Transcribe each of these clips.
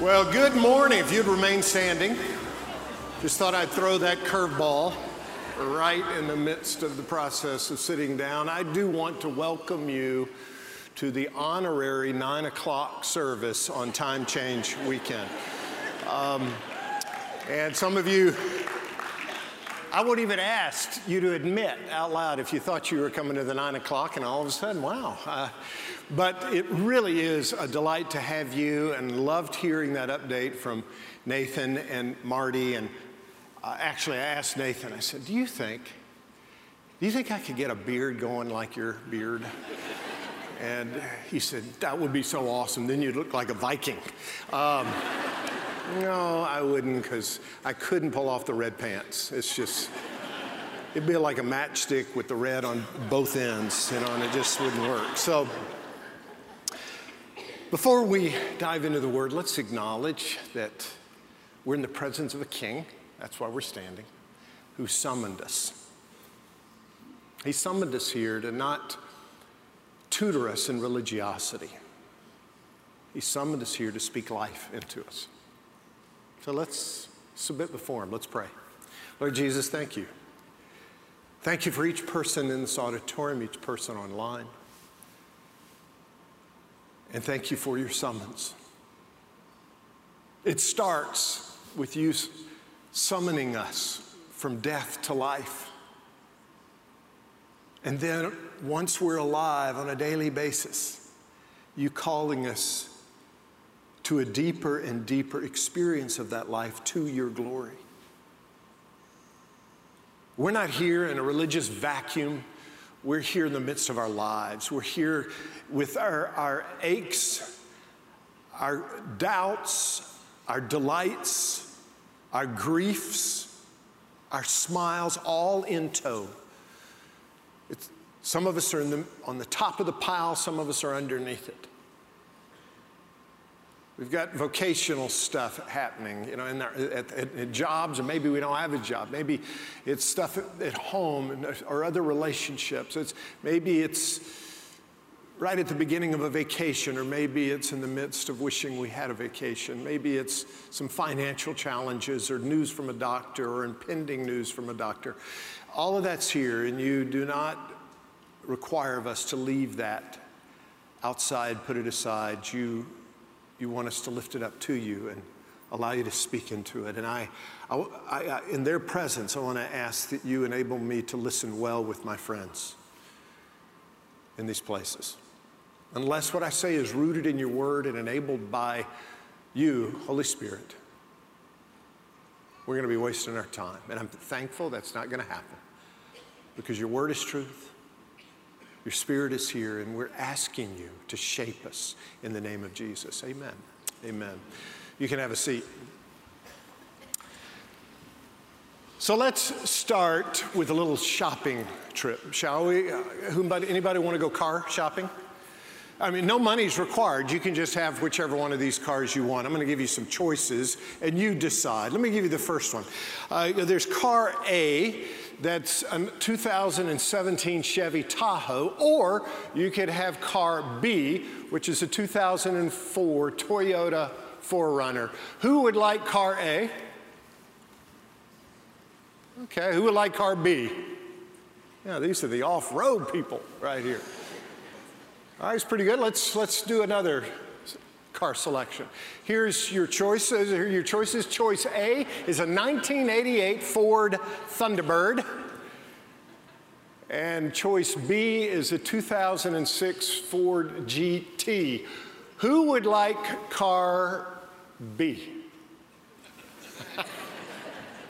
Well, good morning. If you'd remain standing, just thought I'd throw that curveball right in the midst of the process of sitting down. I do want to welcome you to the honorary nine o'clock service on time change weekend. Um, and some of you, I wouldn't even ask you to admit out loud if you thought you were coming to the nine o'clock, and all of a sudden, wow. Uh, but it really is a delight to have you and loved hearing that update from Nathan and Marty. And uh, actually, I asked Nathan, I said, Do you think, do you think I could get a beard going like your beard? And he said, That would be so awesome. Then you'd look like a Viking. Um, no, I wouldn't because I couldn't pull off the red pants. It's just, it'd be like a matchstick with the red on both ends, you know, and it just wouldn't work. So, before we dive into the word, let's acknowledge that we're in the presence of a king. That's why we're standing, who summoned us. He summoned us here to not tutor us in religiosity. He summoned us here to speak life into us. So let's submit before Him. Let's pray. Lord Jesus, thank you. Thank you for each person in this auditorium, each person online. And thank you for your summons. It starts with you summoning us from death to life. And then, once we're alive on a daily basis, you calling us to a deeper and deeper experience of that life to your glory. We're not here in a religious vacuum. We're here in the midst of our lives. We're here with our, our aches, our doubts, our delights, our griefs, our smiles, all in tow. It's, some of us are the, on the top of the pile, some of us are underneath it. We've got vocational stuff happening, you know, in our, at, at, at, jobs, or maybe we don't have a job. Maybe it's stuff at, at home uh, or other relationships. It's, maybe it's right at the beginning of a vacation, or maybe it's in the midst of wishing we had a vacation. Maybe it's some financial challenges or news from a doctor or impending news from a doctor. All of that's here, and you do not require of us to leave that outside, put it aside. You, you want us to lift it up to you and allow you to speak into it. And I, I, I in their presence, I want to ask that you enable me to listen well with my friends in these places unless what I say is rooted in your word and enabled by you, Holy Spirit, we're going to be wasting our time. And I'm thankful that's not going to happen because your word is truth. Your spirit is here, and we're asking you to shape us in the name of Jesus. Amen. Amen. You can have a seat. So let's start with a little shopping trip, shall we? Uh, anybody want to go car shopping? I mean, no money's required. You can just have whichever one of these cars you want. I'm going to give you some choices and you decide. Let me give you the first one. Uh, there's car A that's a 2017 Chevy Tahoe, or you could have car B, which is a 2004 Toyota 4Runner. Who would like car A? Okay, who would like car B? Yeah, these are the off road people right here. All right, it's pretty good. Let's, let's do another car selection. Here's your choices. Here your choices. Choice A is a 1988 Ford Thunderbird. And choice B is a 2006 Ford GT. Who would like car B?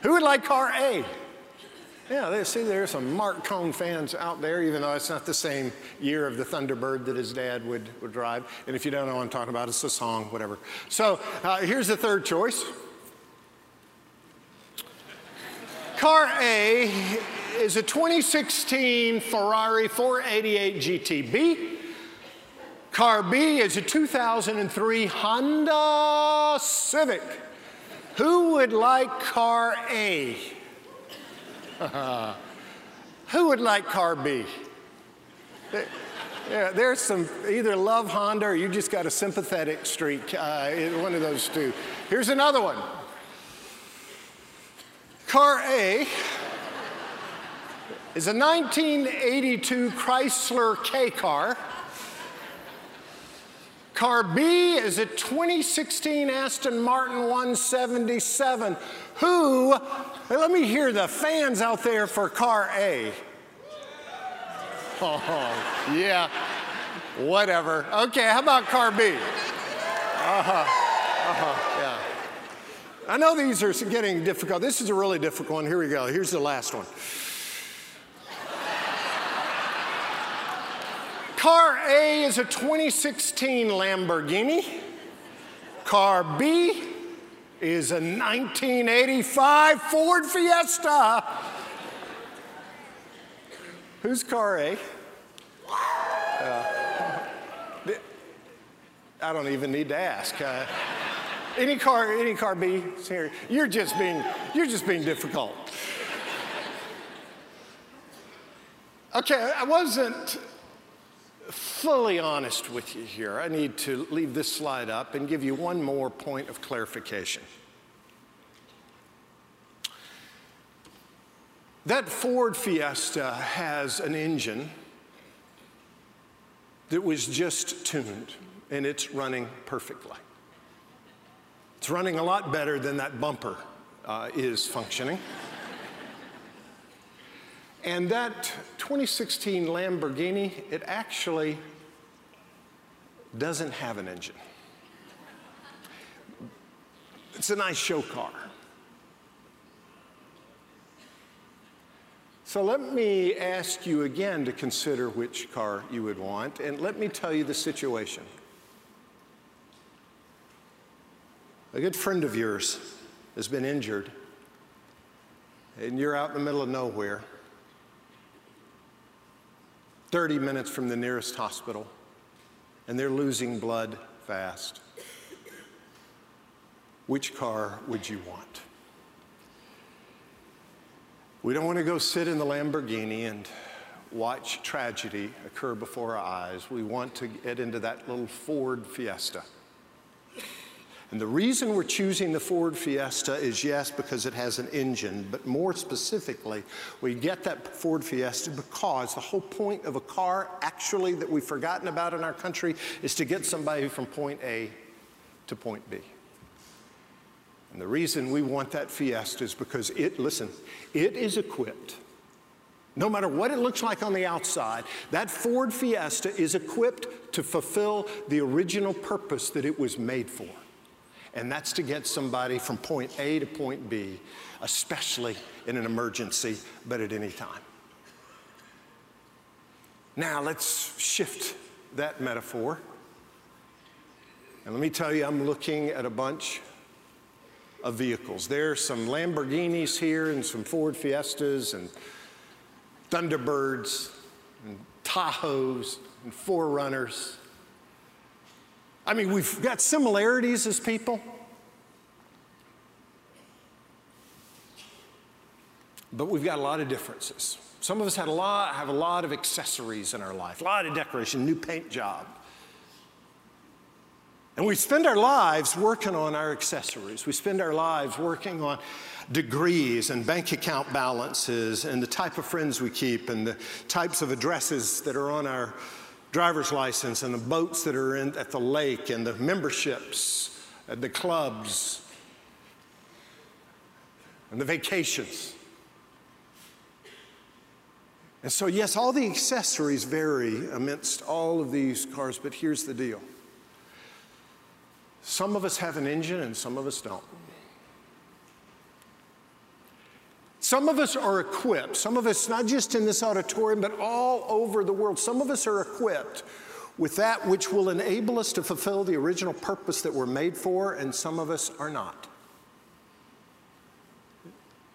Who would like car A? Yeah, they, see, there's some Marc Cohn fans out there, even though it's not the same year of the Thunderbird that his dad would, would drive. And if you don't know what I'm talking about, it's a song, whatever. So uh, here's the third choice. Car A is a 2016 Ferrari 488 GTB. Car B is a 2003 Honda Civic. Who would like car A? Who would like car B? Yeah, there's some either love Honda or you just got a sympathetic streak. Uh, one of those two. Here's another one. Car A is a 1982 Chrysler K car. Car B is a 2016 Aston Martin 177. Who, let me hear the fans out there for car A. Oh, yeah, whatever. Okay, how about car B? Uh huh, uh huh, yeah. I know these are getting difficult. This is a really difficult one. Here we go. Here's the last one. Car A is a 2016 Lamborghini. Car B is a 1985 Ford Fiesta. Who's car A? Uh, I don't even need to ask. Uh, any car, any car B? Here, you're just being, you're just being difficult. Okay, I wasn't fully honest with you here. I need to leave this slide up and give you one more point of clarification. That Ford Fiesta has an engine that was just tuned and it's running perfectly. It's running a lot better than that bumper uh, is functioning. And that 2016 Lamborghini, it actually doesn't have an engine. It's a nice show car. So let me ask you again to consider which car you would want, and let me tell you the situation. A good friend of yours has been injured, and you're out in the middle of nowhere, 30 minutes from the nearest hospital, and they're losing blood fast. Which car would you want? We don't want to go sit in the Lamborghini and watch tragedy occur before our eyes. We want to get into that little Ford Fiesta. And the reason we're choosing the Ford Fiesta is yes, because it has an engine, but more specifically, we get that Ford Fiesta because the whole point of a car, actually, that we've forgotten about in our country, is to get somebody from point A to point B. And the reason we want that Fiesta is because it, listen, it is equipped. No matter what it looks like on the outside, that Ford Fiesta is equipped to fulfill the original purpose that it was made for. And that's to get somebody from point A to point B, especially in an emergency, but at any time. Now let's shift that metaphor. And let me tell you, I'm looking at a bunch of vehicles. There are some Lamborghinis here and some Ford Fiestas and Thunderbirds and Tahoes and 4Runners. I mean, we've got similarities as people. But we've got a lot of differences. Some of us had a lot, have a lot of accessories in our life, a lot of decoration, new paint job. And we spend our lives working on our accessories. We spend our lives working on degrees and bank account balances and the type of friends we keep and the types of addresses that are on our driver's license and the boats that are in, at the lake and the memberships at the clubs and the vacations. And so, yes, all the accessories vary amidst all of these cars, but here's the deal some of us have an engine and some of us don't. Some of us are equipped. Some of us, not just in this auditorium, but all over the world, some of us are equipped with that which will enable us to fulfill the original purpose that we're made for, and some of us are not.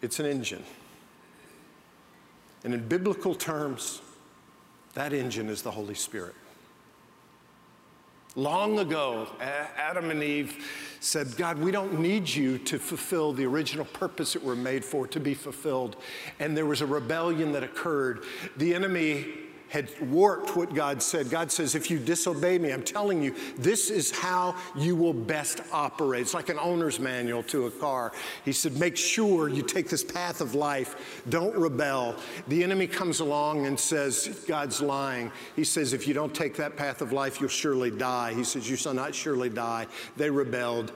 It's an engine. And in biblical terms, that engine is the Holy Spirit. Long ago, Adam and Eve said, God, we don't need you to fulfill the original purpose that we're made for to be fulfilled. And there was a rebellion that occurred. The enemy had warped what God said. God says, if you disobey me, I'm telling you, this is how you will best operate. It's like an owner's manual to a car. He said, make sure you take this path of life. Don't rebel. The enemy comes along and says, God's lying. He says, if you don't take that path of life, you'll surely die. He says, you shall not surely die. They rebelled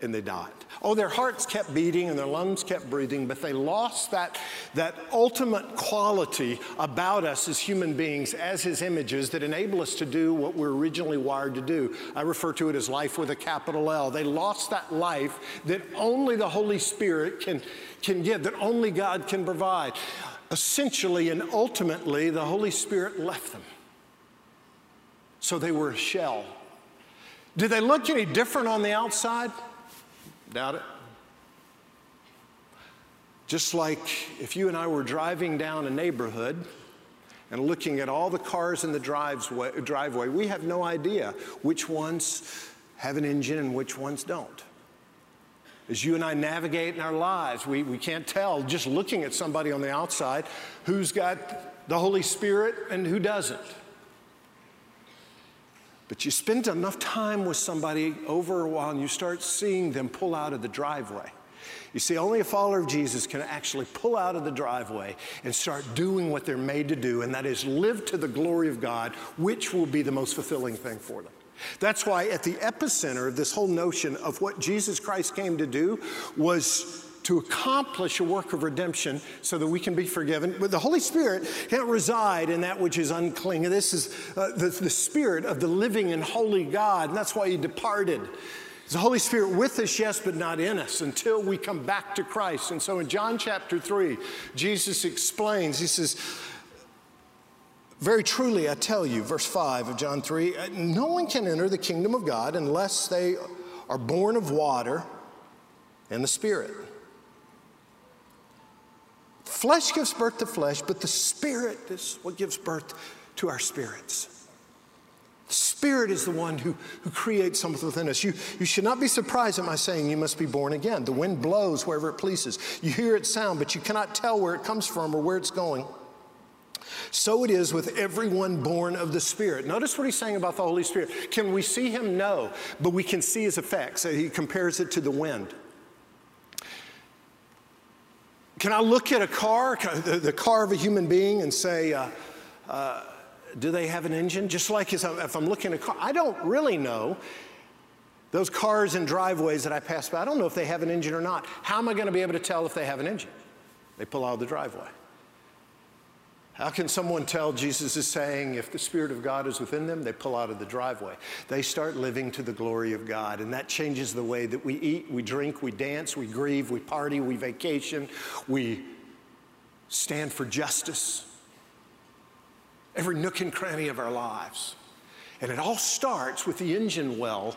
and they died. Oh, their hearts kept beating and their lungs kept breathing, but they lost that, that ultimate quality about us as human beings, as His images, that enable us to do what we're originally wired to do. I refer to it as life with a capital L. They lost that life that only the Holy Spirit can, can give, that only God can provide. Essentially and ultimately, the Holy Spirit left them. So they were a shell. Did they look any different on the outside? Doubt it? Just like if you and I were driving down a neighborhood and looking at all the cars in the driveway, we have no idea which ones have an engine and which ones don't. As you and I navigate in our lives, we, we can't tell just looking at somebody on the outside who's got the Holy Spirit and who doesn't. But you spend enough time with somebody over a while and you start seeing them pull out of the driveway. You see, only a follower of Jesus can actually pull out of the driveway and start doing what they're made to do, and that is live to the glory of God, which will be the most fulfilling thing for them. That's why at the epicenter of this whole notion of what Jesus Christ came to do was to accomplish a work of redemption so that we can be forgiven. But the Holy Spirit can't reside in that which is unclean. This is uh, the, the Spirit of the living and holy God, and that's why He departed. The Holy Spirit with us, yes, but not in us until we come back to Christ. And so in John chapter 3, Jesus explains, He says, very truly, I tell you, verse 5 of John 3 uh, no one can enter the kingdom of God unless they are born of water and the Spirit. Flesh gives birth to flesh, but the Spirit is what gives birth to our spirits. Spirit is the one who, who creates something within us. You, you should not be surprised at my saying you must be born again. The wind blows wherever it pleases. You hear its sound, but you cannot tell where it comes from or where it's going. So it is with everyone born of the Spirit. Notice what he's saying about the Holy Spirit. Can we see him? No, but we can see his effects. He compares it to the wind. Can I look at a car, the car of a human being, and say, uh, uh, do they have an engine? Just like if I'm looking at a car, I don't really know. Those cars and driveways that I pass by, I don't know if they have an engine or not. How am I going to be able to tell if they have an engine? They pull out of the driveway. How can someone tell Jesus is saying if the Spirit of God is within them, they pull out of the driveway? They start living to the glory of God, and that changes the way that we eat, we drink, we dance, we grieve, we party, we vacation, we stand for justice. Every nook and cranny of our lives. And it all starts with the engine well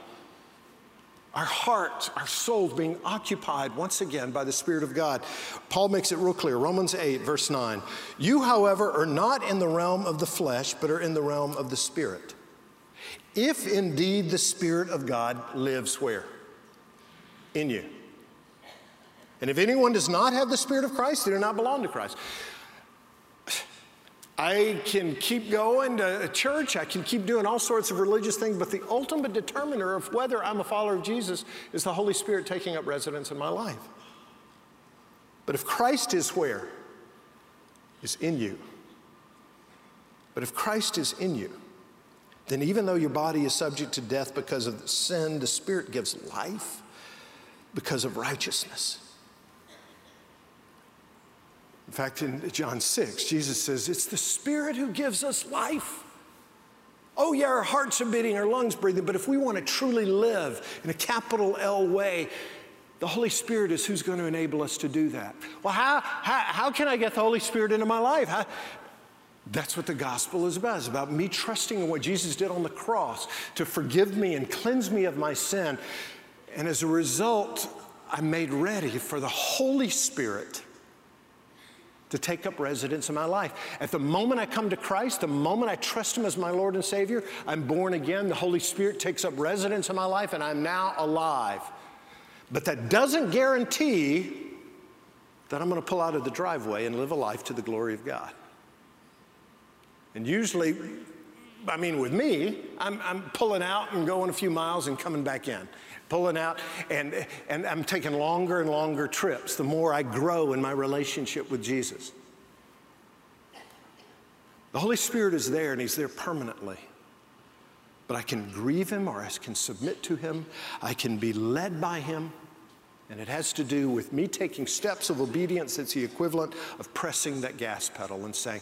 our hearts, our souls being occupied once again by the Spirit of God. Paul makes it real clear Romans 8, verse 9. You, however, are not in the realm of the flesh, but are in the realm of the Spirit. If indeed the Spirit of God lives where? In you. And if anyone does not have the Spirit of Christ, they do not belong to Christ. I can keep going to church, I can keep doing all sorts of religious things, but the ultimate determiner of whether I'm a follower of Jesus is the Holy Spirit taking up residence in my life. But if Christ is where? Is in you. But if Christ is in you, then even though your body is subject to death because of sin, the Spirit gives life because of righteousness. In fact, in John 6, Jesus says, It's the Spirit who gives us life. Oh, yeah, our hearts are beating, our lungs breathing, but if we want to truly live in a capital L way, the Holy Spirit is who's going to enable us to do that. Well, how, how, how can I get the Holy Spirit into my life? How, that's what the gospel is about. It's about me trusting in what Jesus did on the cross to forgive me and cleanse me of my sin. And as a result, I'm made ready for the Holy Spirit to take up residence in my life. At the moment I come to Christ, the moment I trust Him as my Lord and Savior, I'm born again. The Holy Spirit takes up residence in my life, and I'm now alive. But that doesn't guarantee that I'm going to pull out of the driveway and live a life to the glory of God. And usually, I mean, with me, I'm, I'm pulling out and going a few miles and coming back in pulling out, and, and I'm taking longer and longer trips the more I grow in my relationship with Jesus. The Holy Spirit is there and He's there permanently. But I can grieve Him or I can submit to Him. I can be led by Him. And it has to do with me taking steps of obedience. It's the equivalent of pressing that gas pedal and saying,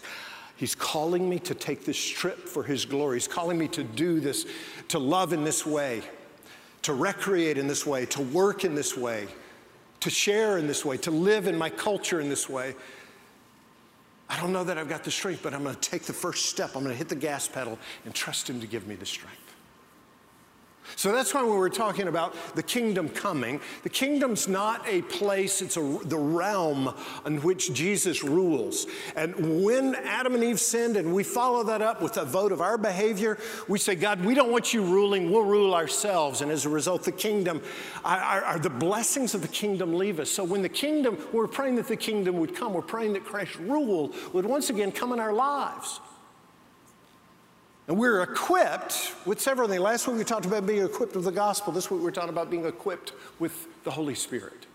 He's calling me to take this trip for His glory. He's calling me to do this, to love in this way, to recreate in this way, to work in this way, to share in this way, to live in my culture in this way. I don't know that I've got the strength, but I'm going to take the first step. I'm going to hit the gas pedal and trust Him to give me the strength. So that's why when we're talking about the kingdom coming, the kingdom's not a place, it's a, the realm in which Jesus rules. And when Adam and Eve sinned and we follow that up with a vote of our behavior, we say, God, we don't want you ruling, we'll rule ourselves. And as a result, the kingdom, our, the blessings of the kingdom leave us. So when the kingdom, we're praying that the kingdom would come, we're praying that Christ's rule would once again come in our lives. And we're equipped with several things. Last week we talked about being equipped with the gospel. This week we're talking about being equipped with the Holy Spirit.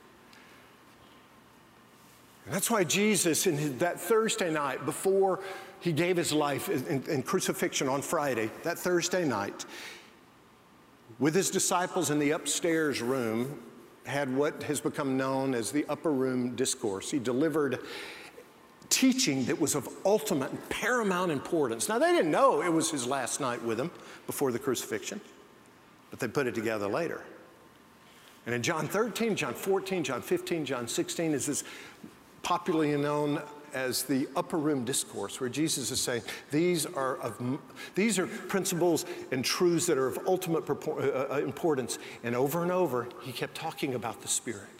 And that's why Jesus, in his, that Thursday night before he gave his life in, in crucifixion on Friday, that Thursday night, with his disciples in the upstairs room, had what has become known as the upper room discourse. He delivered teaching that was of ultimate and paramount importance. Now, they didn't know it was his last night with him before the crucifixion, but they put it together later. And in John 13, John 14, John 15, John 16 is this popularly known as the upper room discourse where Jesus is saying these are of these are principles and truths that are of ultimate uh, uh, importance and over and over he kept talking about the spirit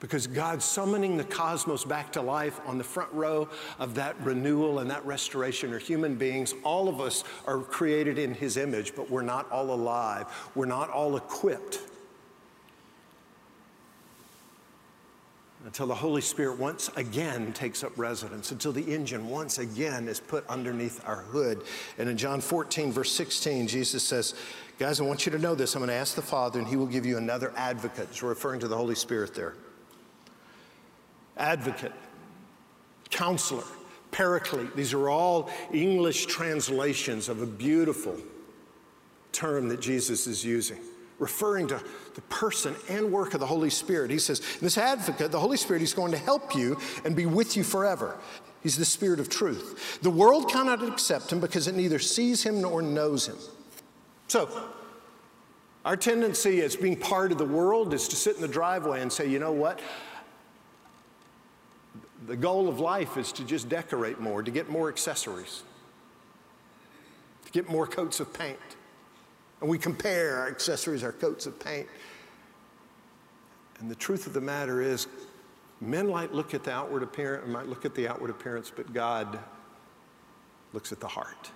because God's summoning the cosmos back to life on the front row of that renewal and that restoration are human beings. All of us are created in His image, but we're not all alive. We're not all equipped. Until the Holy Spirit once again takes up residence, until the engine once again is put underneath our hood. And in John 14, verse 16, Jesus says, Guys, I want you to know this. I'm going to ask the Father, and He will give you another advocate. He's referring to the Holy Spirit there advocate, counselor, paraclete. These are all English translations of a beautiful term that Jesus is using, referring to the person and work of the Holy Spirit. He says, This advocate, the Holy Spirit, he's going to help you and be with you forever. He's the Spirit of truth. The world cannot accept him because it neither sees him nor knows him. So, our tendency as being part of the world is to sit in the driveway and say, you know what? The goal of life is to just decorate more, to get more accessories, to get more coats of paint. And we compare our accessories, our coats of paint. And the truth of the matter is, men might look at the outward appearance, might look at the outward appearance, but God looks at the heart.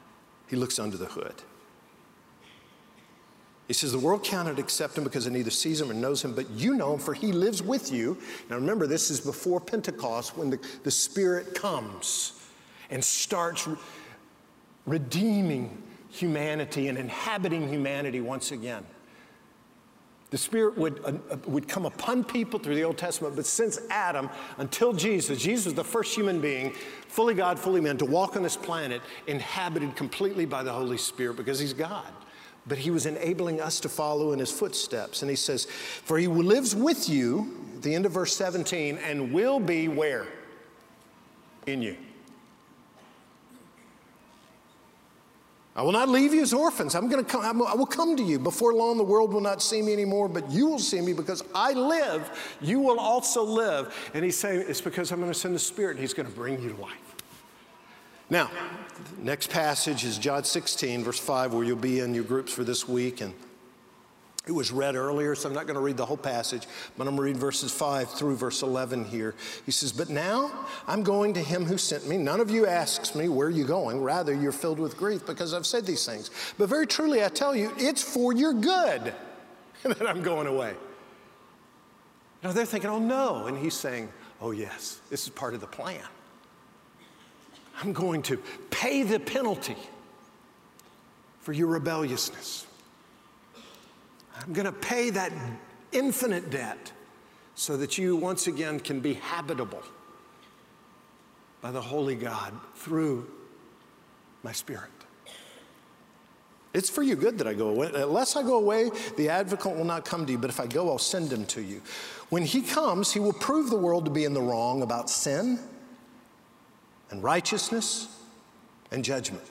He looks under the hood. He says, The world cannot accept him because it neither sees him or knows him, but you know him, for he lives with you. Now remember, this is before Pentecost when the, the Spirit comes and starts re- redeeming humanity and inhabiting humanity once again. The Spirit would, uh, uh, would come upon people through the Old Testament, but since Adam until Jesus, Jesus was the first human being, fully God, fully man, to walk on this planet, inhabited completely by the Holy Spirit because he's God but he was enabling us to follow in his footsteps. And he says, For he lives with you, the end of verse 17, and will be where? In you. I will not leave you as orphans. I'm going to come, I will come to you. Before long, the world will not see me anymore, but you will see me because I live. You will also live. And he's saying, It's because I'm going to send the Spirit, and he's going to bring you to life. Now, next passage is John 16, verse 5, where you'll be in your groups for this week. And it was read earlier, so I'm not going to read the whole passage, but I'm going to read verses 5 through verse 11 here. He says, But now I'm going to him who sent me. None of you asks me, Where are you going? Rather, you're filled with grief because I've said these things. But very truly, I tell you, it's for your good that I'm going away. Now they're thinking, Oh no. And he's saying, Oh yes, this is part of the plan. I'm going to pay the penalty for your rebelliousness. I'm going to pay that infinite debt so that you once again can be habitable by the Holy God through my Spirit. It's for you good that I go away. Unless I go away, the advocate will not come to you, but if I go, I'll send him to you. When he comes, he will prove the world to be in the wrong about sin and righteousness and judgment.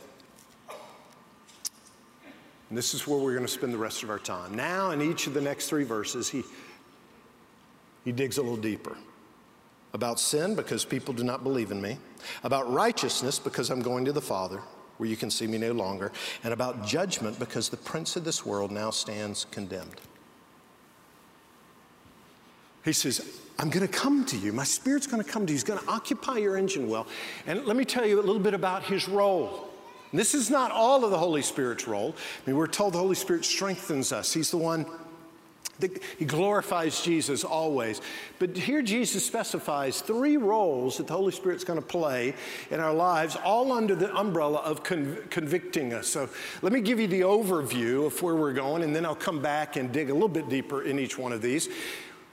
And this is where we're going to spend the rest of our time. Now, in each of the next three verses, he, he digs a little deeper. About sin, because people do not believe in me. About righteousness, because I'm going to the Father, where you can see me no longer. And about judgment, because the prince of this world now stands condemned. He says, I'm going to come to you. My spirit's going to come to you. He's going to occupy your engine well. And let me tell you a little bit about his role. This is not all of the Holy Spirit's role. I mean, we're told the Holy Spirit strengthens us. He's the one that he glorifies Jesus always. But here Jesus specifies three roles that the Holy Spirit's going to play in our lives, all under the umbrella of conv- convicting us. So let me give you the overview of where we're going, and then I'll come back and dig a little bit deeper in each one of these.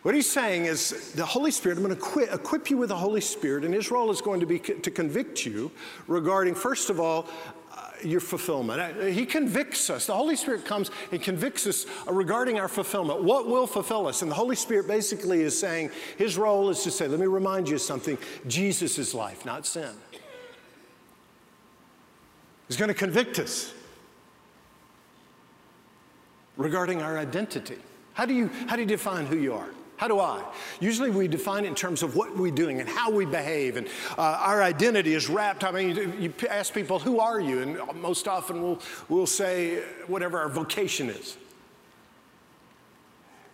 What he's saying is the Holy Spirit, I'm going to equip, you with the Holy Spirit, and his role is going to be to convict you regarding, first of all, uh, your fulfillment. Uh, he convicts us. The Holy Spirit comes and convicts us regarding our fulfillment. What will fulfill us? And the Holy Spirit basically is saying his role is to say, let me remind you of something Jesus is life, not sin. He's going to convict us regarding our identity. How do you, how do you define who you are? How do I? Usually we define it in terms of what we're doing and how we behave, and uh, our identity is wrapped. I mean, you ask people, who are you? And most often we'll, we'll say whatever our vocation is.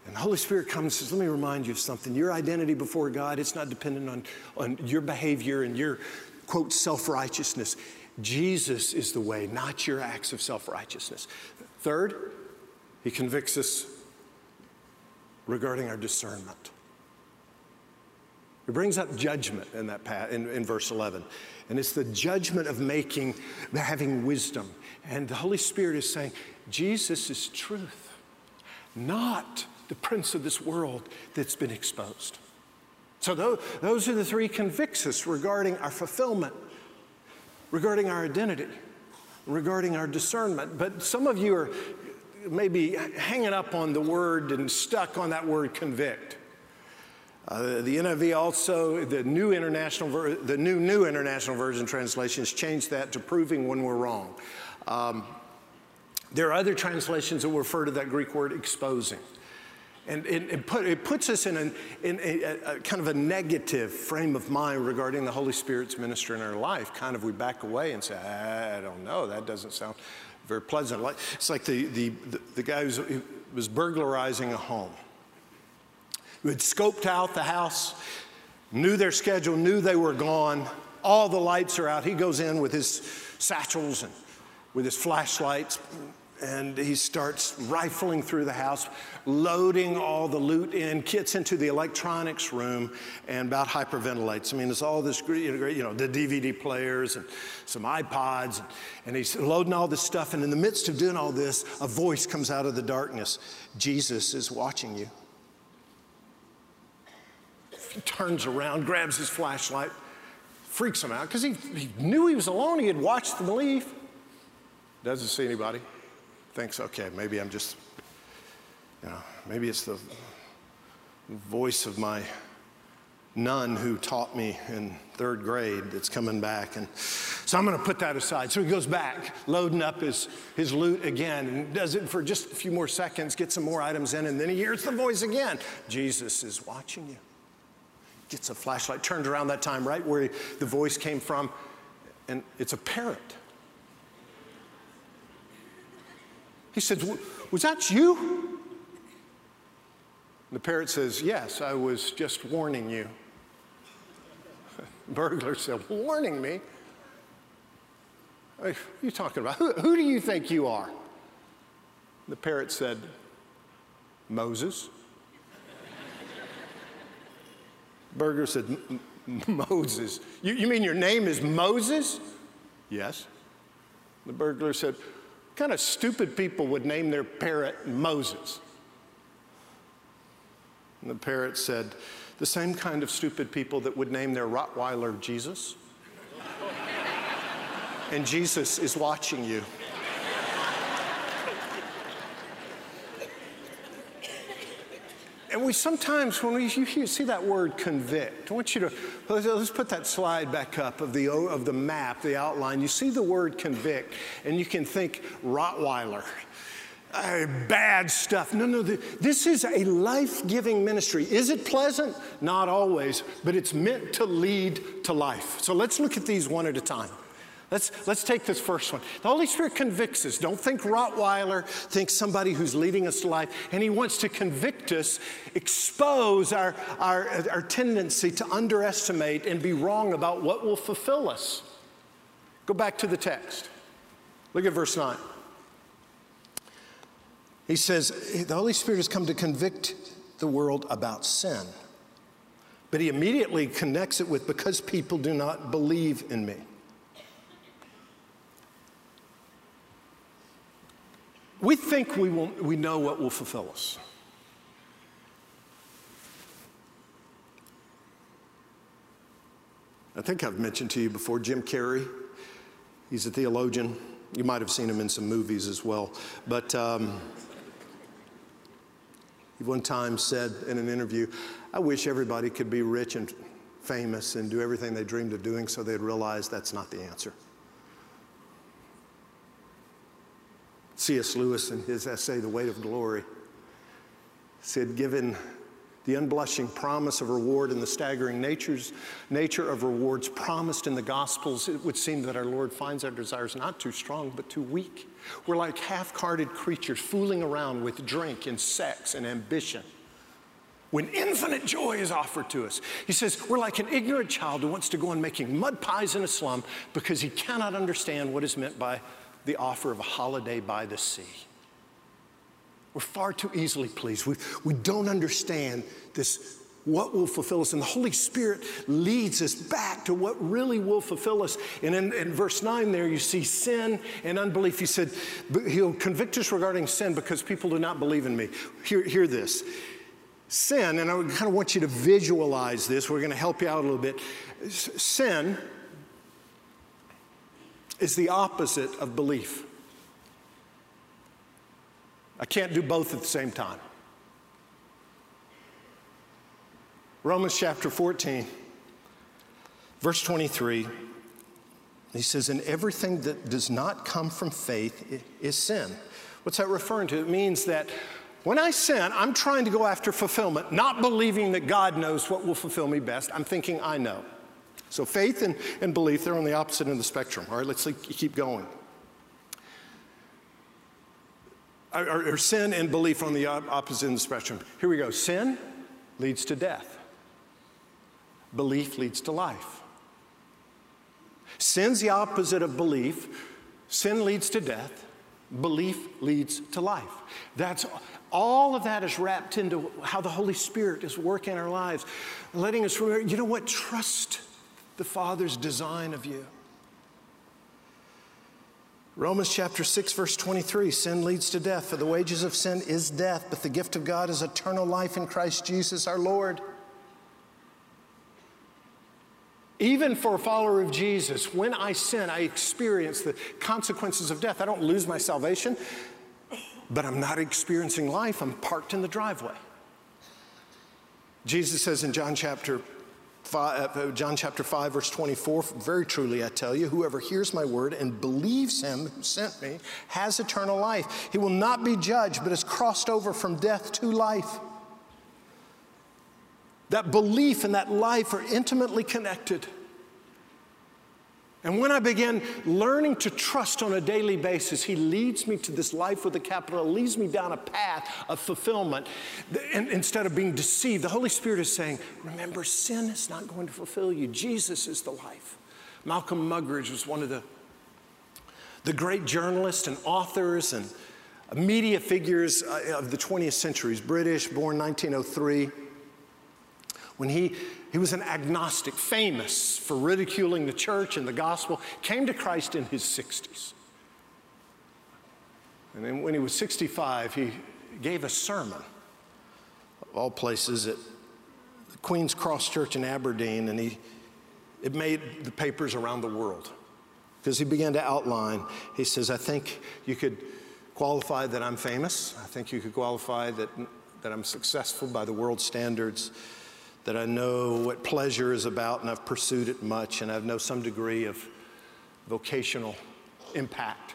And the Holy Spirit comes and says, Let me remind you of something. Your identity before God, it's not dependent on, on your behavior and your, quote, self righteousness. Jesus is the way, not your acts of self righteousness. Third, he convicts us regarding our discernment. It brings up judgment in that in, in verse 11. And it's the judgment of making, having wisdom. And the Holy Spirit is saying, Jesus is truth, not the prince of this world that's been exposed. So those are the three convicts us regarding our fulfillment, regarding our identity, regarding our discernment. But some of you are maybe hanging up on the word and stuck on that word convict. Uh, the NIV also, the new international, the new new international version translations changed that to proving when we're wrong. Um, there are other translations that refer to that Greek word exposing. And it, it, put, it puts us in, in a, a, kind of a negative frame of mind regarding the Holy Spirit's ministry in our life. Kind of we back away and say, I don't know, that doesn't sound very pleasant. It's like the, the, the, guy who was burglarizing a home, who had scoped out the house, knew their schedule, knew they were gone. All the lights are out. He goes in with his satchels and with his flashlights, and he starts rifling through the house, loading all the loot in, gets into the electronics room, and about hyperventilates. I mean, it's all this, you know, the DVD players and some iPods, and, he's loading all this stuff. And in the midst of doing all this, a voice comes out of the darkness Jesus is watching you. He turns around, grabs his flashlight, freaks him out because he, he knew he was alone. He had watched them leave. Doesn't see anybody thinks, okay, maybe I'm just, you know, maybe it's the voice of my nun who taught me in third grade that's coming back. And so I'm going to put that aside. So he goes back, loading up his, his loot again, and does it for just a few more seconds, gets some more items in, and then he hears the voice again Jesus is watching you. Gets a flashlight, turns around that time right where the voice came from, and it's a parent He said, Was that you? The parrot says, Yes, I was just warning you. Burglar said, Warning me? What are you talking about? Who, who do you think you are? The parrot said, Moses. Burglar said, Moses. You, you mean your name is Moses? Yes. The burglar said, kind of stupid people would name their parrot Moses? And the parrot said, The same kind of stupid people that would name their Rottweiler Jesus. and Jesus is watching you. And we sometimes, when we you see that word convict, I want you to, let's put that slide back up of the, of the map, the outline. You see the word convict, and you can think Rottweiler. Uh, bad stuff. No, no, this is a life giving ministry. Is it pleasant? Not always, but it's meant to lead to life. So let's look at these one at a time. Let's, let's take this first one. The Holy Spirit convicts us. Don't think Rottweiler, think somebody who's leading us to life. And He wants to convict us, expose our, our, our tendency to underestimate and be wrong about what will fulfill us. Go back to the text. Look at verse 9. He says, The Holy Spirit has come to convict the world about sin. But he immediately connects it with because people do not believe in me. We think we, will, we know what will fulfill us. I think I've mentioned to you before Jim Carrey. He's a theologian. You might have seen him in some movies as well. But um, he one time said in an interview, I wish everybody could be rich and famous and do everything they dreamed of doing so they'd realize that's not the answer. C.S. Lewis, in his essay, The Weight of Glory, said, given the unblushing promise of reward and the staggering natures, nature of rewards promised in the Gospels, it would seem that our Lord finds our desires not too strong, but too weak. We're like half hearted creatures fooling around with drink and sex and ambition when infinite joy is offered to us. He says, We're like an ignorant child who wants to go on making mud pies in a slum because he cannot understand what is meant by the offer of a holiday by the sea. We're far too easily pleased. We, we don't understand this, what will fulfill us. And the Holy Spirit leads us back to what really will fulfill us. And in, in verse 9, there you see sin and unbelief. He said, He'll convict us regarding sin because people do not believe in me. Hear, hear this sin, and I kind of want you to visualize this. We're going to help you out a little bit. Sin is the opposite of belief. I can't do both at the same time. Romans chapter 14, verse 23, he says, And everything that does not come from faith is sin. What's that referring to? It means that when I sin, I'm trying to go after fulfillment, not believing that God knows what will fulfill me best. I'm thinking I know. So faith and, and belief, they're on the opposite end of the spectrum. All right, let's keep going. Or, sin and belief on the opposite end of the spectrum. Here we go. Sin leads to death. Belief leads to life. Sin's the opposite of belief. Sin leads to death. Belief leads to life. That's all of that is wrapped into how the Holy Spirit is working in our lives, letting us remember, you know what? Trust the Father's design of you. Romans chapter 6, verse 23 sin leads to death, for the wages of sin is death, but the gift of God is eternal life in Christ Jesus our Lord. Even for a follower of Jesus, when I sin, I experience the consequences of death. I don't lose my salvation, but I'm not experiencing life. I'm parked in the driveway. Jesus says in John chapter Five, uh, John chapter 5, verse 24, very truly I tell you, whoever hears my word and believes him who sent me has eternal life. He will not be judged, but is crossed over from death to life. That belief and that life are intimately connected. And when I began learning to trust on a daily basis, He leads me to this life with a capital, leads me down a path of fulfillment. And instead of being deceived, the Holy Spirit is saying, Remember, sin is not going to fulfill you. Jesus is the life. Malcolm Muggeridge was one of the, the great journalists and authors and media figures uh, of the 20th century. He's British, born 1903. When he, he was an agnostic, famous for ridiculing the church and the gospel, came to Christ in his 60s. And then when he was 65, he gave a sermon, of all places, at the Queen's Cross Church in Aberdeen, and he, it made the papers around the world because he began to outline. He says, I think you could qualify that I'm famous. I think you could qualify that, that I'm successful by the world standards, that I know what pleasure is about and I've pursued it much, and I know some degree of vocational impact.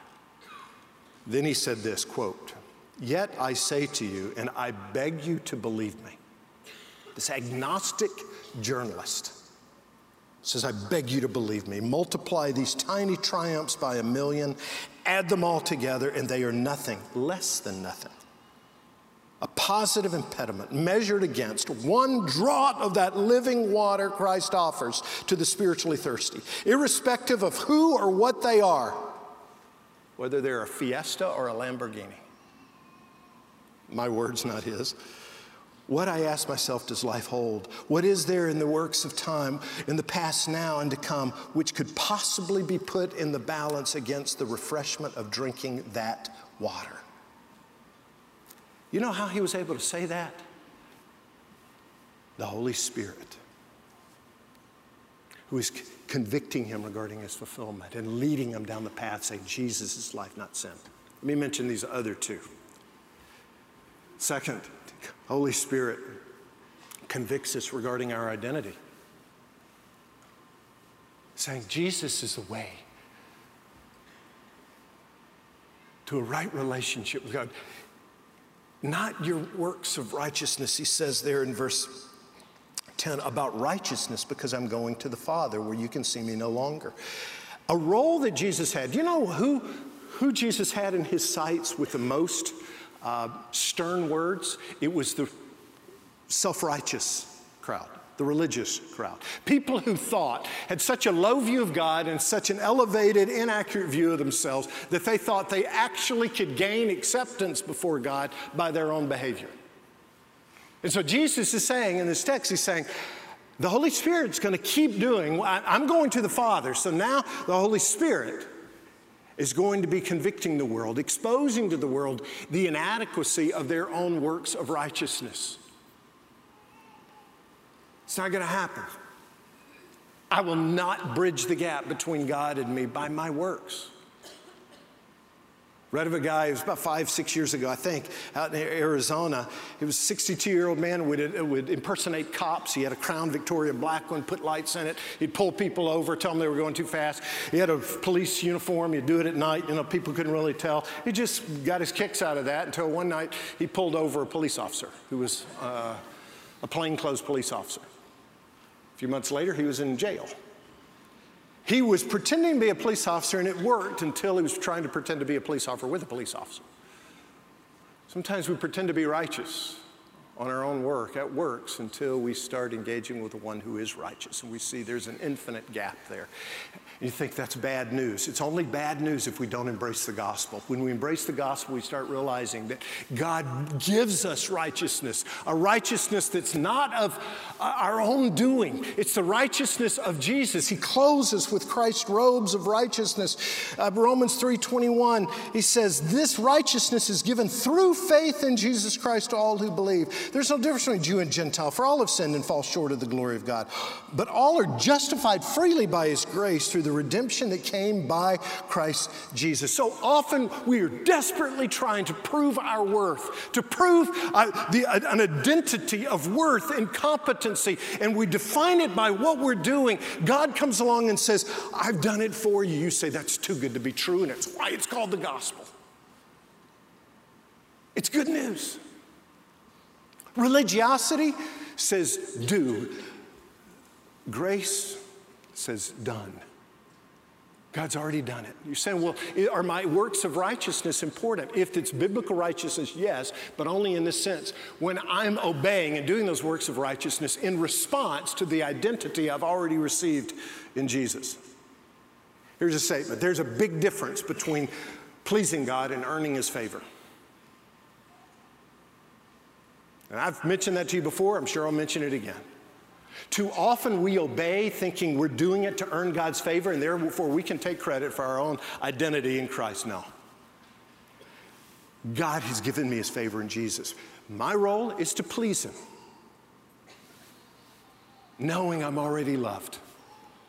Then he said this quote, Yet I say to you, and I beg you to believe me. This agnostic journalist says, I beg you to believe me. Multiply these tiny triumphs by a million, add them all together, and they are nothing, less than nothing. A positive impediment measured against one draught of that living water Christ offers to the spiritually thirsty, irrespective of who or what they are, whether they're a Fiesta or a Lamborghini. My words, not his. What I ask myself, does life hold? What is there in the works of time, in the past, now, and to come, which could possibly be put in the balance against the refreshment of drinking that water? You know how he was able to say that? The Holy Spirit, who is convicting him regarding his fulfillment and leading him down the path, saying, Jesus is life, not sin. Let me mention these other two. Second, Holy Spirit convicts us regarding our identity, saying Jesus is the way to a right relationship with God. Not your works of righteousness, he says there in verse 10 about righteousness because I'm going to the Father where you can see me no longer. A role that Jesus had. You know who, who Jesus had in his sights with the most uh, stern words, it was the self righteous crowd, the religious crowd. People who thought, had such a low view of God and such an elevated, inaccurate view of themselves that they thought they actually could gain acceptance before God by their own behavior. And so Jesus is saying in this text, he's saying, the Holy Spirit's going to keep doing, I'm going to the Father, so now the Holy Spirit is going to be convicting the world, exposing to the world the inadequacy of their own works of righteousness. It's not going to happen. I will not bridge the gap between God and me by my works. Read of a guy, it was about five, six years ago, I think, out in Arizona. He was a 62 year old man, would, would impersonate cops. He had a Crown Victoria black one, put lights in it. He'd pull people over, tell them they were going too fast. He had a police uniform, he'd do it at night, you know, people couldn't really tell. He just got his kicks out of that until one night he pulled over a police officer who was uh, a plainclothes police officer. A few months later, he was in jail. He was pretending to be a police officer, and it worked until he was trying to pretend to be a police officer with a police officer. Sometimes we pretend to be righteous on our own work. It works until we start engaging with the one who is righteous, and we see there's an infinite gap there. You think that's bad news. It's only bad news if we don't embrace the gospel. When we embrace the gospel, we start realizing that God gives us righteousness, a righteousness that's not of uh, our own doing. It's the righteousness of Jesus. He clothes us with Christ's robes of righteousness. Uh, Romans 3:21, he says, "This righteousness is given through faith in Jesus Christ to all who believe." There's no difference between Jew and Gentile, for all have sinned and fall short of the glory of God. But all are justified freely by his grace through the redemption that came by Christ Jesus. So often we are desperately trying to prove our worth, to prove uh, the, uh, an identity of worth and competency, and we define it by what we're doing. God comes along and says, I've done it for you. You say, That's too good to be true, and it's why it's called the gospel. It's good news. Religiosity says do, grace says done. God's already done it. You're saying, well, are my works of righteousness important? If it's biblical righteousness, yes, but only in this sense. When I'm obeying and doing those works of righteousness in response to the identity I've already received in Jesus. Here's a statement there's a big difference between pleasing God and earning his favor. And I've mentioned that to you before, I'm sure I'll mention it again. Too often we obey thinking we're doing it to earn God's favor and therefore we can take credit for our own identity in Christ. No. God has given me his favor in Jesus. My role is to please him, knowing I'm already loved.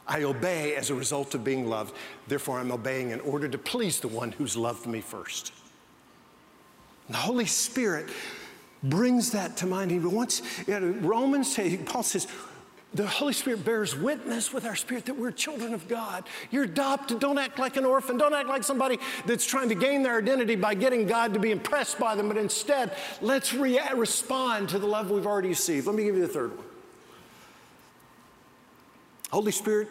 I obey as a result of being loved. Therefore, I'm obeying in order to please the one who's loved me first. The Holy Spirit brings that to mind. He wants, you know, Romans, Paul says, the Holy Spirit bears witness with our spirit that we're children of God. You're adopted. Don't act like an orphan. Don't act like somebody that's trying to gain their identity by getting God to be impressed by them, but instead, let's re- respond to the love we've already received. Let me give you the third one. Holy Spirit,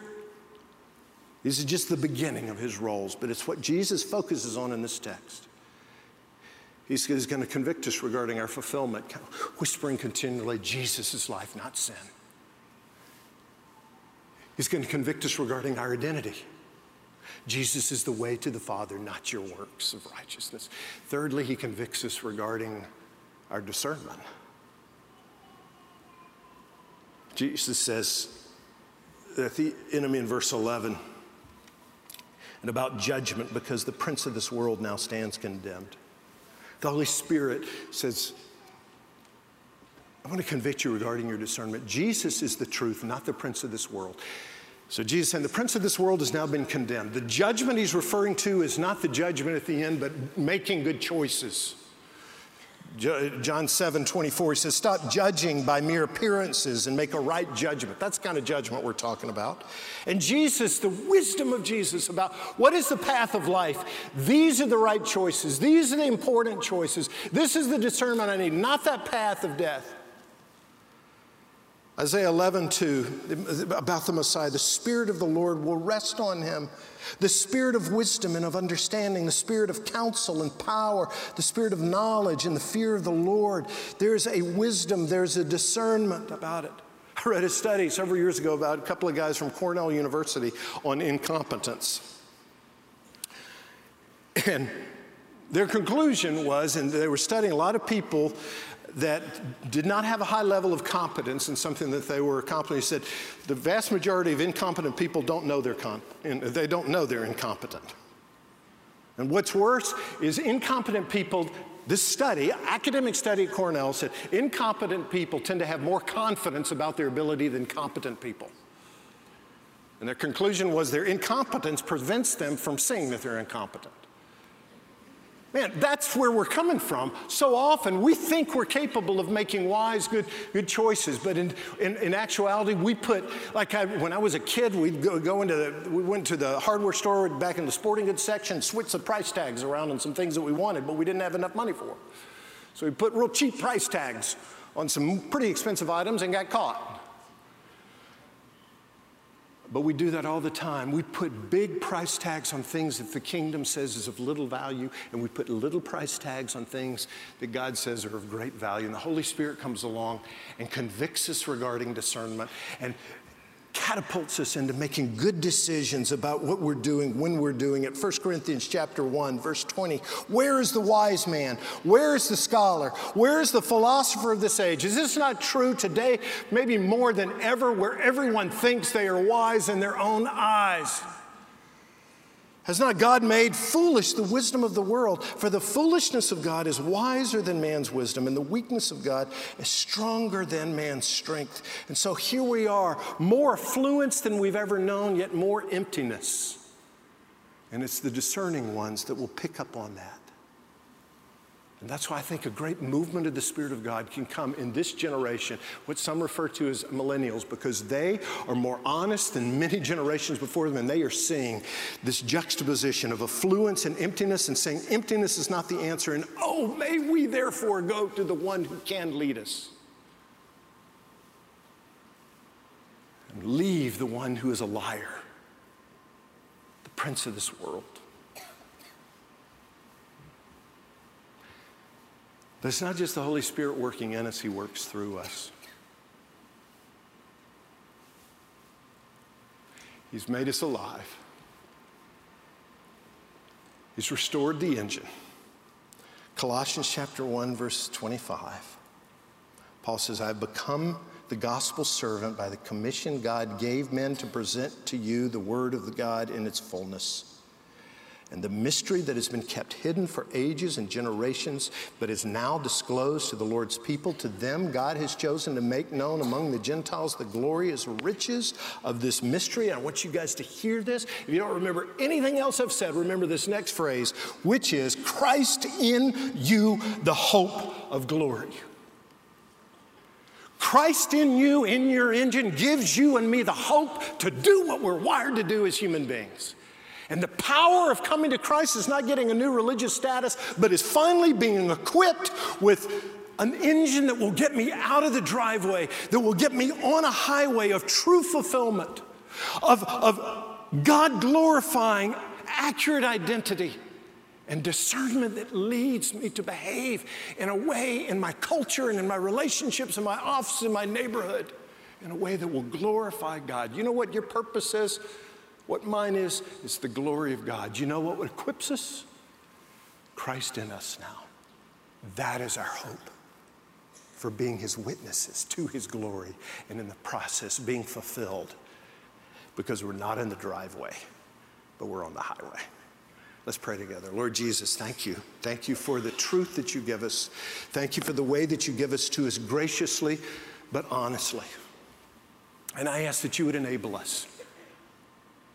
this is just the beginning of his roles, but it's what Jesus focuses on in this text. He's, he's going to convict us regarding our fulfillment, whispering continually, Jesus is life, not sin. He's going to convict us regarding our identity. Jesus is the way to the Father, not your works of righteousness. Thirdly, he convicts us regarding our discernment. Jesus says at the enemy in verse 11, and about judgment because the prince of this world now stands condemned. The Holy Spirit says, I want to convict you regarding your discernment. Jesus is the truth, not the prince of this world. So Jesus saying the prince of this world has now been condemned. The judgment he's referring to is not the judgment at the end, but making good choices. John 7 24, he says, Stop judging by mere appearances and make a right judgment. That's the kind of judgment we're talking about. And Jesus, the wisdom of Jesus about what is the path of life, these are the right choices. These are the important choices. This is the discernment I need, not that path of death. Isaiah 11, 2, about the Messiah, the Spirit of the Lord will rest on him. The Spirit of wisdom and of understanding, the Spirit of counsel and power, the Spirit of knowledge and the fear of the Lord. There's a wisdom, there's a discernment about it. I read a study several years ago about a couple of guys from Cornell University on incompetence. And their conclusion was, and they were studying a lot of people that did not have a high level of competence in something that they were accomplishing. He said the vast majority of incompetent people don't know they're, they don't know they're incompetent. And what's worse is incompetent people, this study, academic study at Cornell said incompetent people tend to have more confidence about their ability than competent people. And their conclusion was their incompetence prevents them from seeing that they're incompetent. Man, that's where we're coming from. So often we think we're capable of making wise, good, good choices, but in, in, in actuality, we put, like I, when I was a kid, we'd go, go, into the, we went to the hardware store back in the sporting goods section, switch the price tags around on some things that we wanted, but we didn't have enough money for. So we put real cheap price tags on some pretty expensive items and got caught. But we do that all the time. We put big price tags on things that the kingdom says is of little value, and we put little price tags on things that God says are of great value. And the Holy Spirit comes along and convicts us regarding discernment and catapults us into making good decisions about what we're doing when we're doing it. 1 corinthians chapter 1 verse 20 where is the wise man? Where is the scholar? Where is the philosopher of this age? Is this not true today? Maybe more than ever where everyone thinks they are wise in their own eyes has not God made foolish the wisdom of the world? For the foolishness of God is wiser than man's wisdom, and the weakness of God is stronger than man's strength. And so here we are, more affluence than we've ever known, yet more emptiness. And it's the discerning ones that will pick up on that. And that's why I think a great movement of the Spirit of God can come in this generation, what some refer to as millennials, because they are more honest than many generations before them, and they are seeing this juxtaposition of affluence and emptiness and saying emptiness is not the answer, and oh, may we therefore go to the one who can lead us. And leave the one who is a liar, the prince of this world. But it's not just the Holy Spirit working in us, He works through us. He's made us alive. He's restored the engine. Colossians chapter 1, verse 25. Paul says, I've become the gospel servant by the commission God gave men to present to you the word of the God in its fullness. And the mystery that has been kept hidden for ages and generations, but is now disclosed to the Lord's people, to them God has chosen to make known among the Gentiles the glorious riches of this mystery. And I want you guys to hear this. If you don't remember anything else I've said, remember this next phrase, which is Christ in you, the hope of glory. Christ in you, in your engine, gives you and me the hope to do what we're wired to do as human beings. And the power of coming to Christ is not getting a new religious status, but is finally being equipped with an engine that will get me out of the driveway, that will get me on a highway of true fulfillment, of, of God glorifying accurate identity and discernment that leads me to behave in a way in my culture and in my relationships in my office in my neighborhood in a way that will glorify God. You know what your purpose is? What mine is, is the glory of God. You know what equips us? Christ in us now. That is our hope for being his witnesses to his glory and in the process being fulfilled because we're not in the driveway, but we're on the highway. Let's pray together. Lord Jesus, thank you. Thank you for the truth that you give us. Thank you for the way that you give us to us graciously, but honestly. And I ask that you would enable us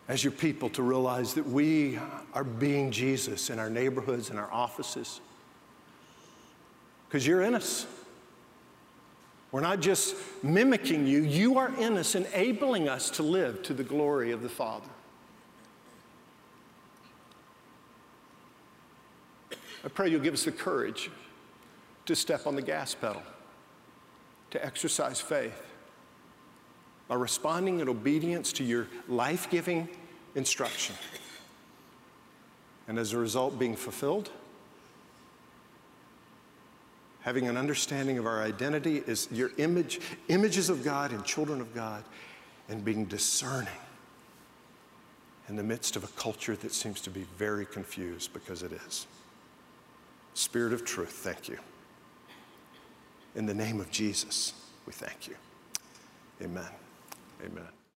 as your people to realize that we are being Jesus in our neighborhoods and our offices. Because you're in us. We're not just mimicking you, you are in us, enabling us to live to the glory of the Father. I pray you'll give us the courage to step on the gas pedal, to exercise faith by responding in obedience to your life giving instruction. And as a result, being fulfilled, having an understanding of our identity as your image, images of God and children of God, and being discerning in the midst of a culture that seems to be very confused because it is. Spirit of truth, thank you. In the name of Jesus, we thank you. Amen. Amen.